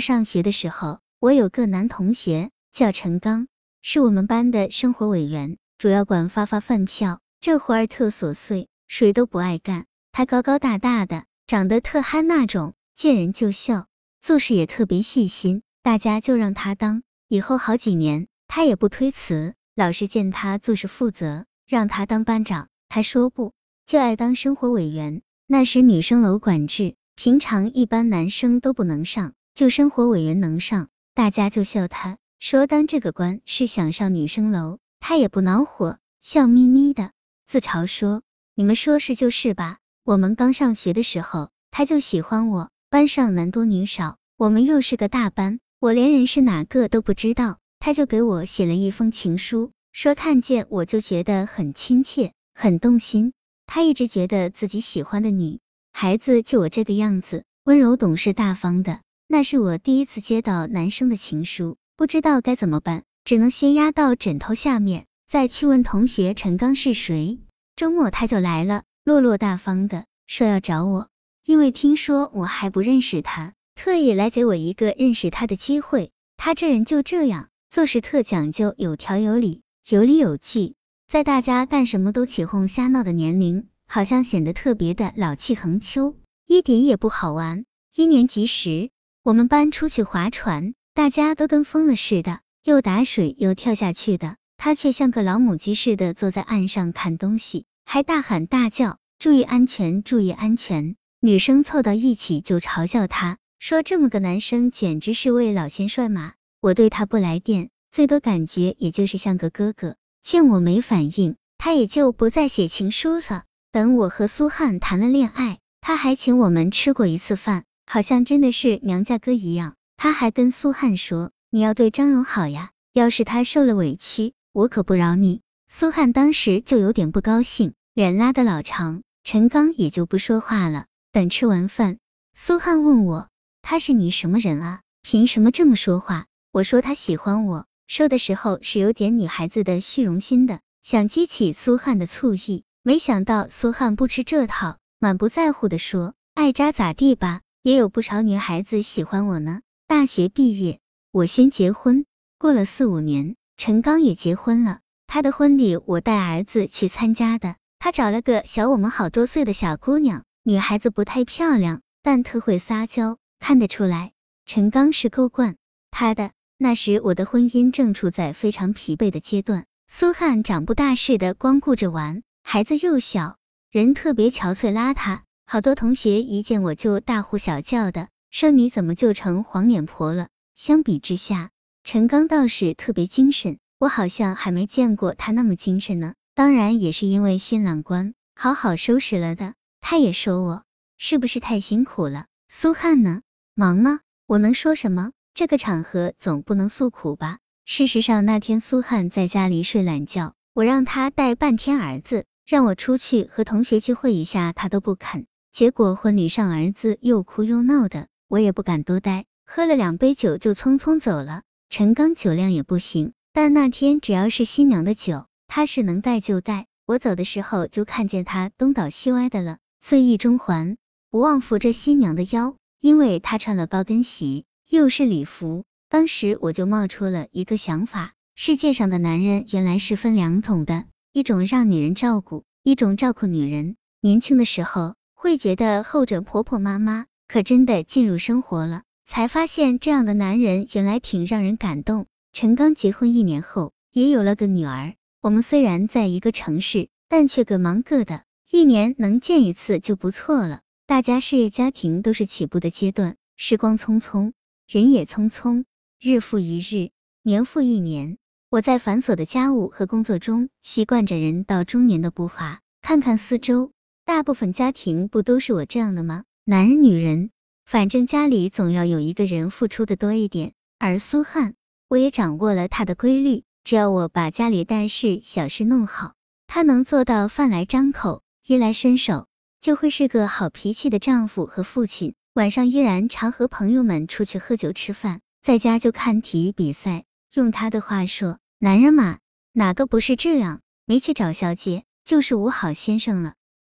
上学的时候，我有个男同学叫陈刚，是我们班的生活委员，主要管发发饭票，这活儿特琐碎，谁都不爱干。他高高大大的，长得特憨那种，见人就笑，做事也特别细心，大家就让他当。以后好几年，他也不推辞，老师见他做事负责，让他当班长，他说不，就爱当生活委员。那时女生楼管制，平常一般男生都不能上，就生活委员能上，大家就笑他，说当这个官是想上女生楼，他也不恼火，笑眯眯的，自嘲说：“你们说是就是吧。”我们刚上学的时候，他就喜欢我。班上男多女少，我们又是个大班，我连人是哪个都不知道，他就给我写了一封情书，说看见我就觉得很亲切，很动心。他一直觉得自己喜欢的女孩子就我这个样子，温柔懂事大方的。那是我第一次接到男生的情书，不知道该怎么办，只能先压到枕头下面，再去问同学陈刚是谁。周末他就来了。落落大方的说要找我，因为听说我还不认识他，特意来给我一个认识他的机会。他这人就这样，做事特讲究，有条有理，有理有据，在大家干什么都起哄瞎闹的年龄，好像显得特别的老气横秋，一点也不好玩。一年级时，我们班出去划船，大家都跟疯了似的，又打水又跳下去的，他却像个老母鸡似的坐在岸上看东西。还大喊大叫，注意安全，注意安全！女生凑到一起就嘲笑他，说这么个男生简直是位老先帅嘛。我对他不来电，最多感觉也就是像个哥哥。见我没反应，他也就不再写情书了。等我和苏汉谈了恋爱，他还请我们吃过一次饭，好像真的是娘家哥一样。他还跟苏汉说，你要对张荣好呀，要是他受了委屈，我可不饶你。苏汉当时就有点不高兴，脸拉得老长，陈刚也就不说话了。等吃完饭，苏汉问我，他是你什么人啊？凭什么这么说话？我说他喜欢我，说的时候是有点女孩子的虚荣心的，想激起苏汉的醋意。没想到苏汉不吃这套，满不在乎的说，爱渣咋地吧，也有不少女孩子喜欢我呢。大学毕业，我先结婚，过了四五年，陈刚也结婚了。他的婚礼我带儿子去参加的，他找了个小我们好多岁的小姑娘，女孩子不太漂亮，但特会撒娇，看得出来陈刚是够惯他的。那时我的婚姻正处在非常疲惫的阶段，苏汉长不大似的，光顾着玩，孩子又小，人特别憔悴邋遢，好多同学一见我就大呼小叫的，说你怎么就成黄脸婆了。相比之下，陈刚倒是特别精神。我好像还没见过他那么精神呢，当然也是因为新郎官好好收拾了的。他也说我是不是太辛苦了？苏汉呢？忙吗？我能说什么？这个场合总不能诉苦吧？事实上那天苏汉在家里睡懒觉，我让他带半天儿子，让我出去和同学聚会一下，他都不肯。结果婚礼上儿子又哭又闹的，我也不敢多待，喝了两杯酒就匆匆走了。陈刚酒量也不行。但那天只要是新娘的酒，他是能带就带。我走的时候就看见他东倒西歪的了，醉意中还不忘扶着新娘的腰，因为他穿了高跟鞋，又是礼服。当时我就冒出了一个想法：世界上的男人原来是分两种的，一种让女人照顾，一种照顾女人。年轻的时候会觉得后者婆婆妈妈，可真的进入生活了，才发现这样的男人原来挺让人感动。陈刚结婚一年后，也有了个女儿。我们虽然在一个城市，但却各忙各的，一年能见一次就不错了。大家事业家庭都是起步的阶段，时光匆匆，人也匆匆，日复一日，年复一年。我在繁琐的家务和工作中，习惯着人到中年的步伐。看看四周，大部分家庭不都是我这样的吗？男人、女人，反正家里总要有一个人付出的多一点。而苏汉。我也掌握了他的规律，只要我把家里大事小事弄好，他能做到饭来张口，衣来伸手，就会是个好脾气的丈夫和父亲。晚上依然常和朋友们出去喝酒吃饭，在家就看体育比赛。用他的话说，男人嘛，哪个不是这样？没去找小姐，就是无好先生了。